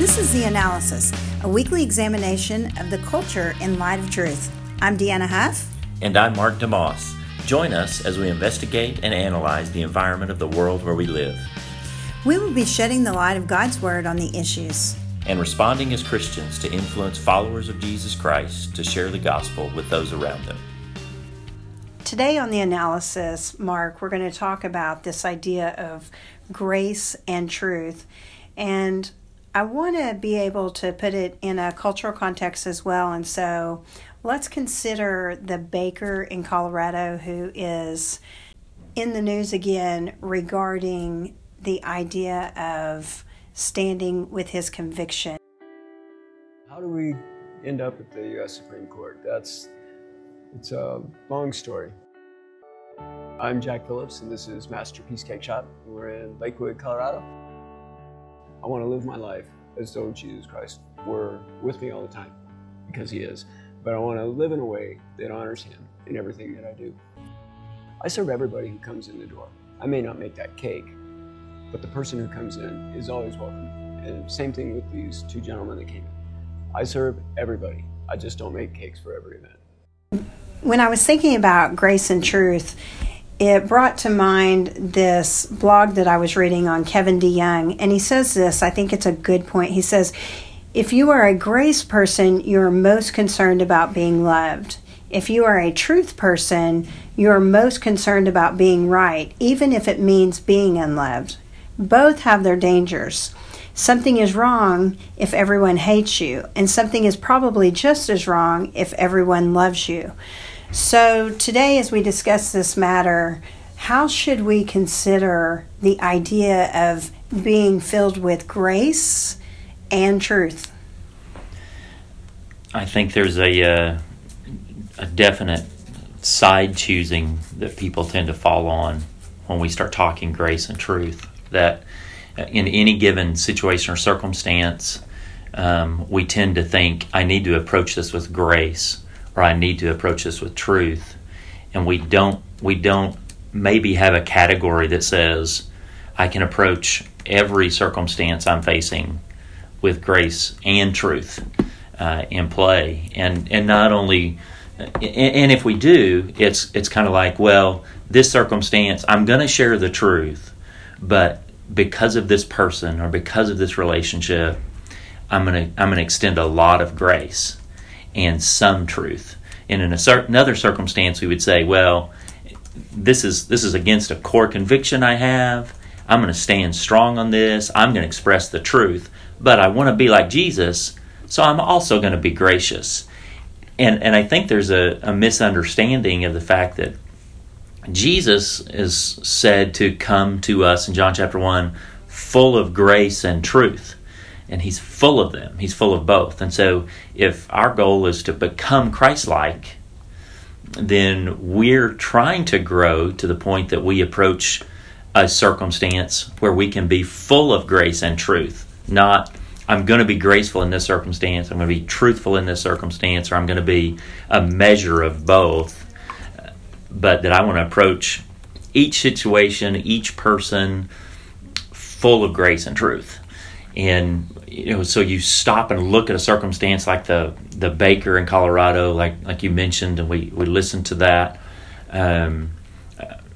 This is The Analysis, a weekly examination of the culture in light of truth. I'm Deanna Huff. And I'm Mark DeMoss. Join us as we investigate and analyze the environment of the world where we live. We will be shedding the light of God's Word on the issues and responding as Christians to influence followers of Jesus Christ to share the gospel with those around them. Today on the analysis, Mark, we're going to talk about this idea of grace and truth. And I want to be able to put it in a cultural context as well. And so let's consider the baker in Colorado who is in the news again regarding the idea of standing with his conviction. How do we end up at the U.S. Supreme Court? That's it's a long story. I'm Jack Phillips, and this is Masterpiece Cake Shop. We're in Lakewood, Colorado. I want to live my life as though Jesus Christ were with me all the time, because He is. But I want to live in a way that honors Him in everything that I do. I serve everybody who comes in the door. I may not make that cake, but the person who comes in is always welcome. And same thing with these two gentlemen that came in. I serve everybody. I just don't make cakes for every event. When I was thinking about grace and truth, it brought to mind this blog that I was reading on Kevin DeYoung, and he says this. I think it's a good point. He says, If you are a grace person, you're most concerned about being loved. If you are a truth person, you're most concerned about being right, even if it means being unloved. Both have their dangers. Something is wrong if everyone hates you, and something is probably just as wrong if everyone loves you. So, today, as we discuss this matter, how should we consider the idea of being filled with grace and truth? I think there's a, uh, a definite side choosing that people tend to fall on when we start talking grace and truth that in any given situation or circumstance, um, we tend to think, I need to approach this with grace or I need to approach this with truth. And we don't, we don't maybe have a category that says, I can approach every circumstance I'm facing with grace and truth uh, in play. And, and not only, and if we do, it's, it's kind of like, well, this circumstance, I'm going to share the truth but because of this person or because of this relationship, I'm gonna I'm gonna extend a lot of grace and some truth. And in a certain other circumstance, we would say, well, this is this is against a core conviction I have. I'm going to stand strong on this. I'm going to express the truth, but I want to be like Jesus, so I'm also going to be gracious. And and I think there's a, a misunderstanding of the fact that Jesus is said to come to us in John chapter 1 full of grace and truth. And he's full of them. He's full of both. And so if our goal is to become Christ like, then we're trying to grow to the point that we approach a circumstance where we can be full of grace and truth. Not, I'm going to be graceful in this circumstance, I'm going to be truthful in this circumstance, or I'm going to be a measure of both but that I want to approach each situation, each person full of grace and truth. And you know, so you stop and look at a circumstance like the the baker in Colorado, like like you mentioned, and we we listened to that. Um,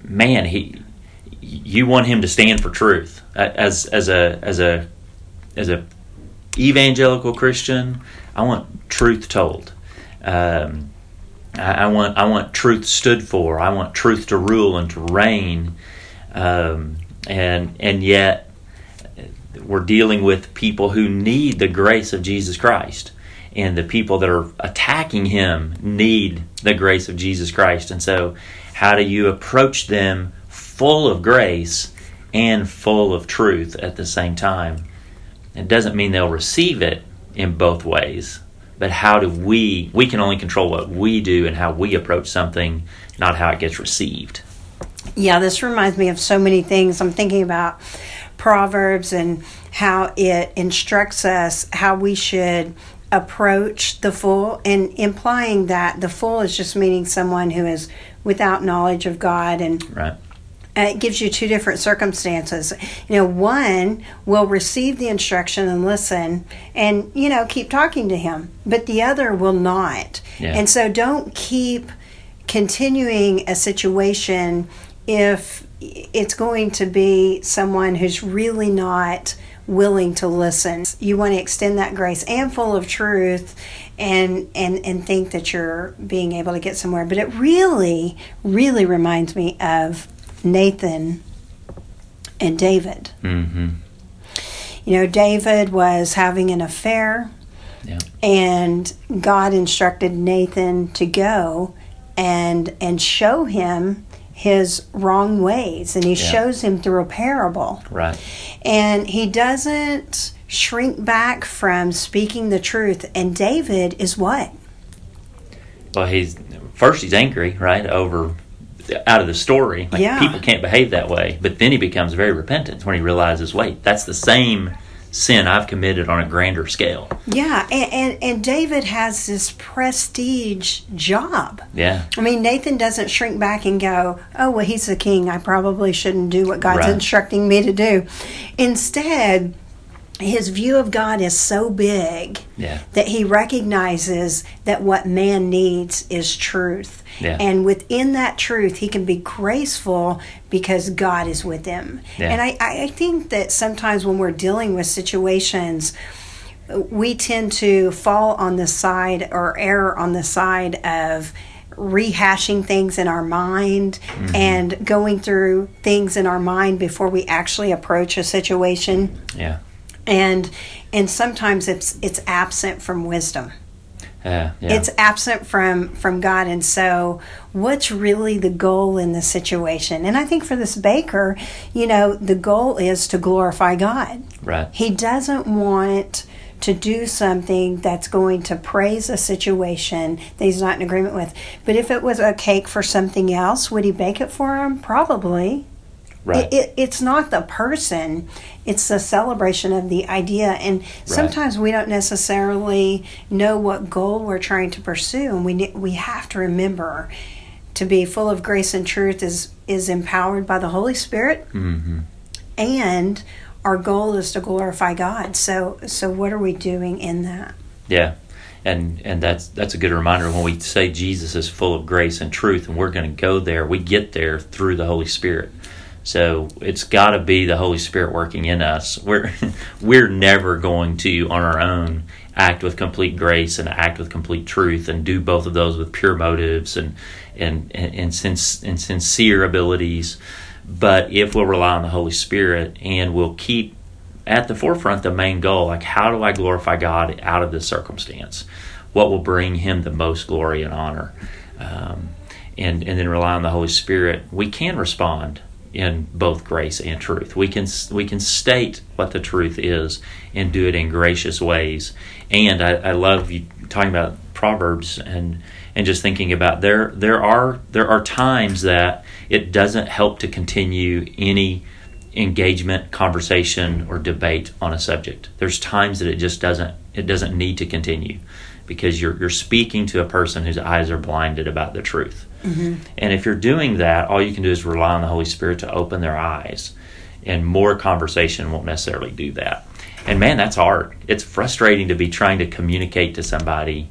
man, he you want him to stand for truth as as a as a as a evangelical Christian. I want truth told. Um, I, want I want truth stood for. I want truth to rule and to reign. Um, and and yet we're dealing with people who need the grace of Jesus Christ. And the people that are attacking him need the grace of Jesus Christ. And so, how do you approach them full of grace and full of truth at the same time? It doesn't mean they'll receive it in both ways but how do we we can only control what we do and how we approach something not how it gets received yeah this reminds me of so many things i'm thinking about proverbs and how it instructs us how we should approach the full and implying that the full is just meaning someone who is without knowledge of god and right uh, it gives you two different circumstances. You know, one will receive the instruction and listen and, you know, keep talking to him, but the other will not. Yeah. And so don't keep continuing a situation if it's going to be someone who's really not willing to listen. You want to extend that grace and full of truth and and and think that you're being able to get somewhere. But it really really reminds me of Nathan and David. Mm-hmm. You know, David was having an affair Yeah. and God instructed Nathan to go and and show him his wrong ways and he Yeah. shows him through a parable Right. and he doesn't shrink back from speaking the truth and David is what Well, he's first he's angry, right, over out of the story. Like Yeah. people can't behave that way. But then he becomes very repentant when he realizes, wait, that's the same sin I've committed on a grander scale. yeah and, and and David has this prestige job Yeah. I mean, Nathan doesn't shrink back and go, oh, well, he's the king. I probably shouldn't do what God's Right. instructing me to do. Instead, his view of God is so big Yeah. that he recognizes that what man needs is truth. Yeah. And within that truth, he can be graceful because God is with him. Yeah. And I, I I think that sometimes when we're dealing with situations, we tend to fall on the side or err on the side of rehashing things in our mind mm-hmm. and going through things in our mind before we actually approach a situation Yeah. And and sometimes it's it's absent from wisdom Yeah. Yeah. it's absent from from god and so what's really the goal in the situation and i think for this baker you know the goal is to glorify god right. he doesn't want to do something that's going to praise a situation that he's not in agreement with but if it was a cake for something else would he bake it for him probably Right. it, it, it's not the person it's the celebration of the idea and sometimes we don't necessarily know what goal we're trying to pursue and we we have to remember to be full of grace and truth is is empowered by the holy spirit mm-hmm. and our goal is to glorify god so so what are we doing in that Yeah, and and that's that's a good reminder when we say Jesus is full of grace and truth, and we're going to go there. We get there through the Holy Spirit. So it's got to be the Holy Spirit working in us. We're we're never going to on our own act with complete grace and act with complete truth and do both of those with pure motives and and and, and, sin- and sincere abilities. But if we'll rely on the Holy Spirit and we'll keep at the forefront the main goal like how do i glorify god out of this circumstance what will bring him the most glory and honor um, and and then rely on the holy spirit we can respond in both grace and truth we can we can state what the truth is and do it in gracious ways and i, I love you talking about proverbs and and just thinking about there there are there are times that it doesn't help to continue any engagement, conversation, or debate on a subject. There's times that it just doesn't it doesn't need to continue because you're you're speaking to a person whose eyes are blinded about the truth. Mm-hmm. And if you're doing that, all you can do is rely on the Holy Spirit to open their eyes. And more conversation won't necessarily do that. And man, that's hard. It's frustrating to be trying to communicate to somebody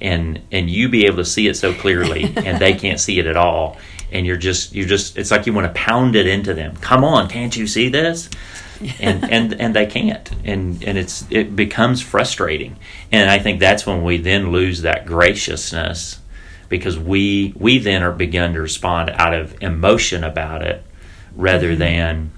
and and you be able to see it so clearly and they can't see it at all and you're just you're just it's like you want to pound it into them come on can't you see this and and and they can't and and it's it becomes frustrating and i think that's when we then lose that graciousness because we we then are begun to respond out of emotion about it rather mm-hmm. than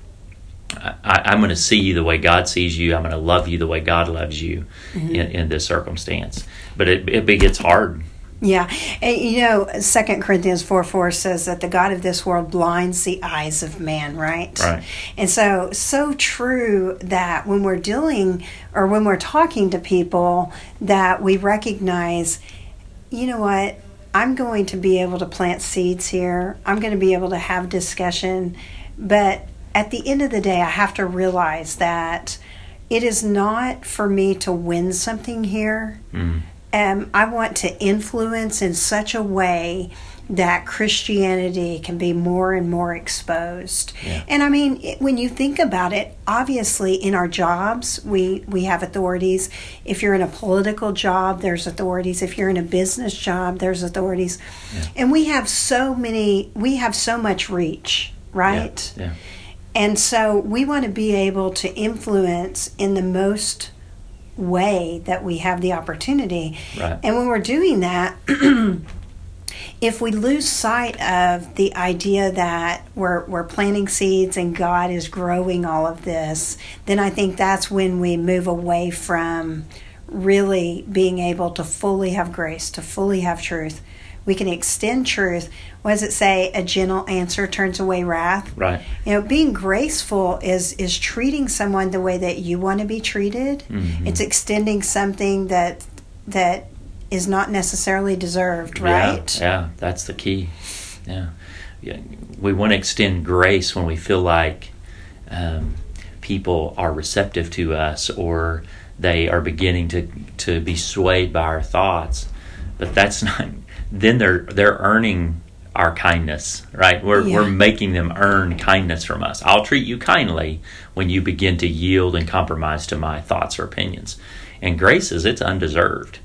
I, I'm going to see you the way God sees you. I'm going to love you the way God loves you mm-hmm. in, in this circumstance. But it, it gets hard. Yeah, and you know, Second Corinthians four four says that the God of this world blinds the eyes of man, right? Right. And so, so true that when we're dealing or when we're talking to people, that we recognize, you know what, I'm going to be able to plant seeds here. I'm going to be able to have discussion, but at the end of the day, I have to realize that it is not for me to win something here Mm. Um, I want to influence in such a way that Christianity can be more and more exposed. Yeah. And I mean, it, when you think about it, obviously in our jobs, we, we have authorities. If you're in a political job, there's authorities. If you're in a business job, there's authorities. Yeah. And we have so many, we have so much reach, right? Yeah. And so we want to be able to influence in the most way that we have the opportunity. Right. And when we're doing that, if we lose sight of the idea that we're, we're planting seeds and God is growing all of this, then I think that's when we move away from really being able to fully have grace, to fully have truth. We can extend truth. What does it say? A gentle answer turns away wrath. Right. You know, being graceful is is treating someone the way that you want to be treated. Mhm. It's extending something that that is not necessarily deserved, right? Yeah, yeah, that's the key. Yeah, yeah. We want to extend grace when we feel like um, people are receptive to us or they are beginning to to be swayed by our thoughts. But that's not. Then they're they're earning our kindness, right? We're Yeah. we're making them earn kindness from us. I'll treat you kindly when you begin to yield and compromise to my thoughts or opinions. And grace is it's undeserved.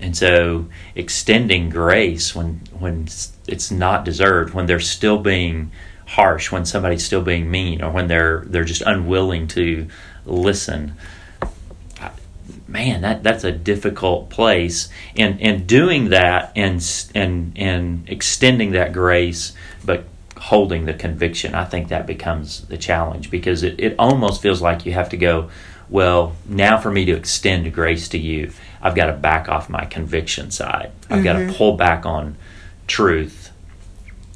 And so extending grace when when it's not deserved, when they're still being harsh, when somebody's still being mean, or when they're they're just unwilling to listen. Man, that that's a difficult place, and and doing that and and and extending that grace, but holding the conviction. I think that becomes the challenge because it, it almost feels like you have to go. Well, now for me to extend grace to you, I've got to back off my conviction side. I've got to mm-hmm. pull back on truth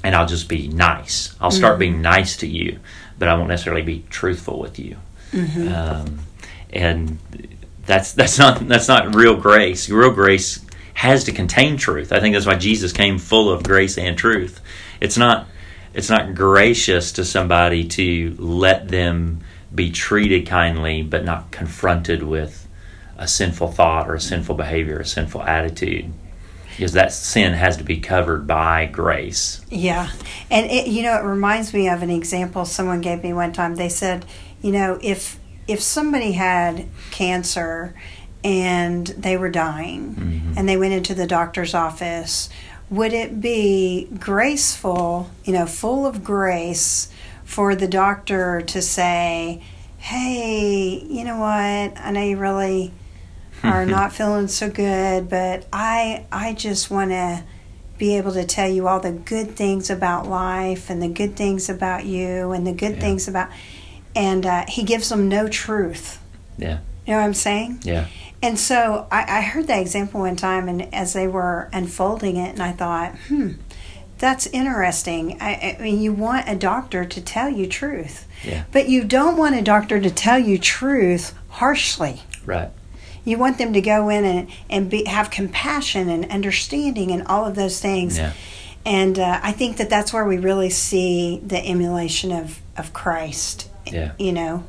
and I'll just be nice. I'll start being mm-hmm. nice to you, but I won't necessarily be truthful with you. Mm-hmm. Um, and that's that's not that's not real grace. Real grace has to contain truth. I think that's why Jesus came full of grace and truth. It's not it's not gracious to somebody to let them be treated kindly, but not confronted with a sinful thought or a sinful behavior, or a sinful attitude. Because that sin has to be covered by grace. Yeah. And it you know, it reminds me of an example someone gave me one time. They said, you know, if if somebody had cancer and they were dying Mhm. and they went into the doctor's office, would it be graceful, you know, full of grace for the doctor to say, "Hey, you know what? I know you really are not feeling so good, but I I just want to be able to tell you all the good things about life and the good things about you and the good Yeah. things about and uh, he gives them no truth Yeah. you know what i'm saying Yeah. and so I, I heard that example one time and as they were unfolding it and i thought hmm that's interesting I, I mean you want a doctor to tell you truth Yeah. but you don't want a doctor to tell you truth harshly Right. you want them to go in and, and be, have compassion and understanding and all of those things. Yeah. And uh, I think that that's where we really see the emulation of, of Christ. Yeah. You know?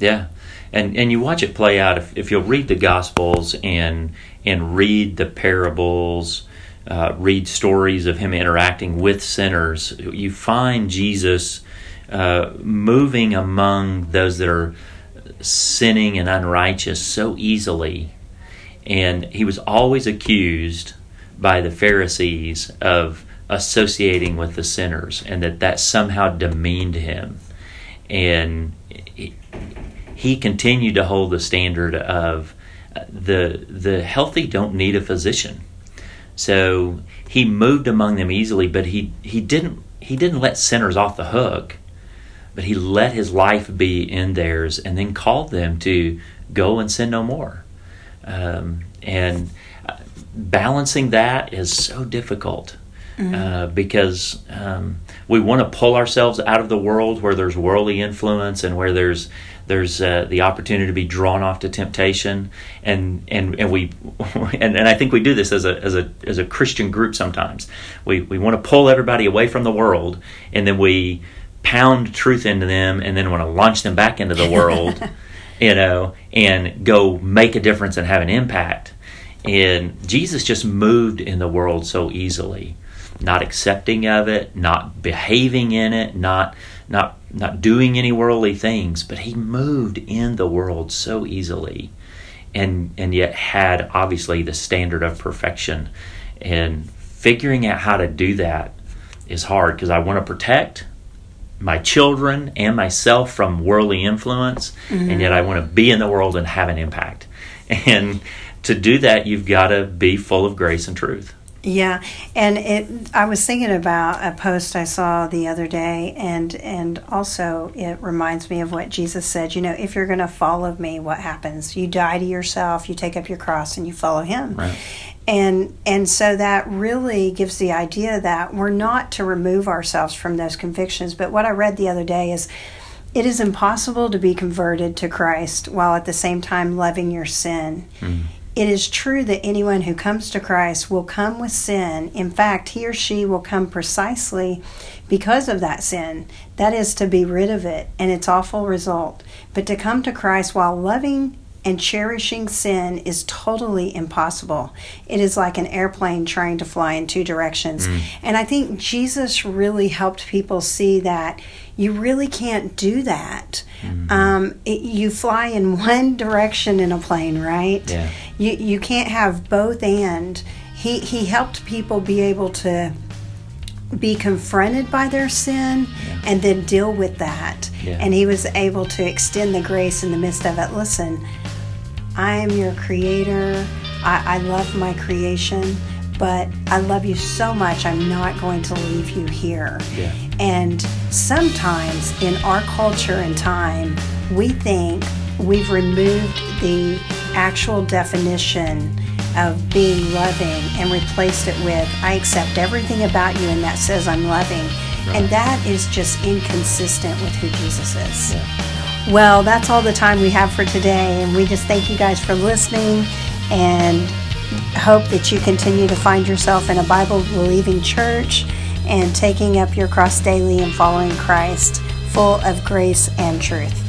Yeah, and and you watch it play out. If, if you'll read the Gospels and and read the parables, uh, read stories of him interacting with sinners, you find Jesus uh, moving among those that are sinning and unrighteous so easily, and he was always accused by the Pharisees of associating with the sinners, and that that somehow demeaned him, and he, continued to hold the standard of uh, the the healthy don't need a physician. So he moved among them easily, but he, he didn't he didn't let sinners off the hook, but he let his life be in theirs, and then called them to go and sin no more. Um, and uh, balancing that is so difficult uh, because um, we want to pull ourselves out of the world where there's worldly influence and where there's there's uh, the opportunity to be drawn off to temptation. And and and we and, and I think we do this as a as a as a Christian group sometimes. We we want to pull everybody away from the world and then we pound truth into them and then want to launch them back into the world you know and go make a difference and have an impact. And Jesus just moved in the world so easily not accepting of it, not behaving in it, not not not doing any worldly things, but he moved in the world so easily and and yet had obviously the standard of perfection. And figuring out how to do that is hard because I want to protect my children and myself from worldly influence mm-hmm. and yet I want to be in the world and have an impact. And to do that you've got to be full of grace and truth yeah, and it. I was thinking about a post I saw the other day, and and also it reminds me of what Jesus said. You know, if you're going to follow me, what happens? You die to yourself, you take up your cross, and you follow Him. Right. And and so that really gives the idea that we're not to remove ourselves from those convictions. But what I read the other day is. It is impossible to be converted to Christ while at the same time loving your sin. Mm. It is true that anyone who comes to Christ will come with sin. In fact, he or she will come precisely because of that sin. That is to be rid of it and its awful result. But to come to Christ while loving and cherishing sin is totally impossible. It is like an airplane trying to fly in two directions. Mm. And I think Jesus really helped people see that you really can't do that. Mm-hmm. Um, it, you fly in one direction in a plane, right? Yeah. You you can't have both and. He he helped people be able to be confronted by their sin yeah. and then deal with that. Yeah. And he was able to extend the grace in the midst of it. Listen, I am your creator. I, I love my creation but I love you so much, I'm not going to leave you here. Yeah. And sometimes in our culture and time, we think we've removed the actual definition of being loving and replaced it with, I accept everything about you and that says I'm loving. Right. And that is just inconsistent with who Jesus is. Yeah. Well, that's all the time we have for today. And we just thank you guys for listening and hope that you continue to find yourself in a Bible believing church and taking up your cross daily and following Christ, full of grace and truth.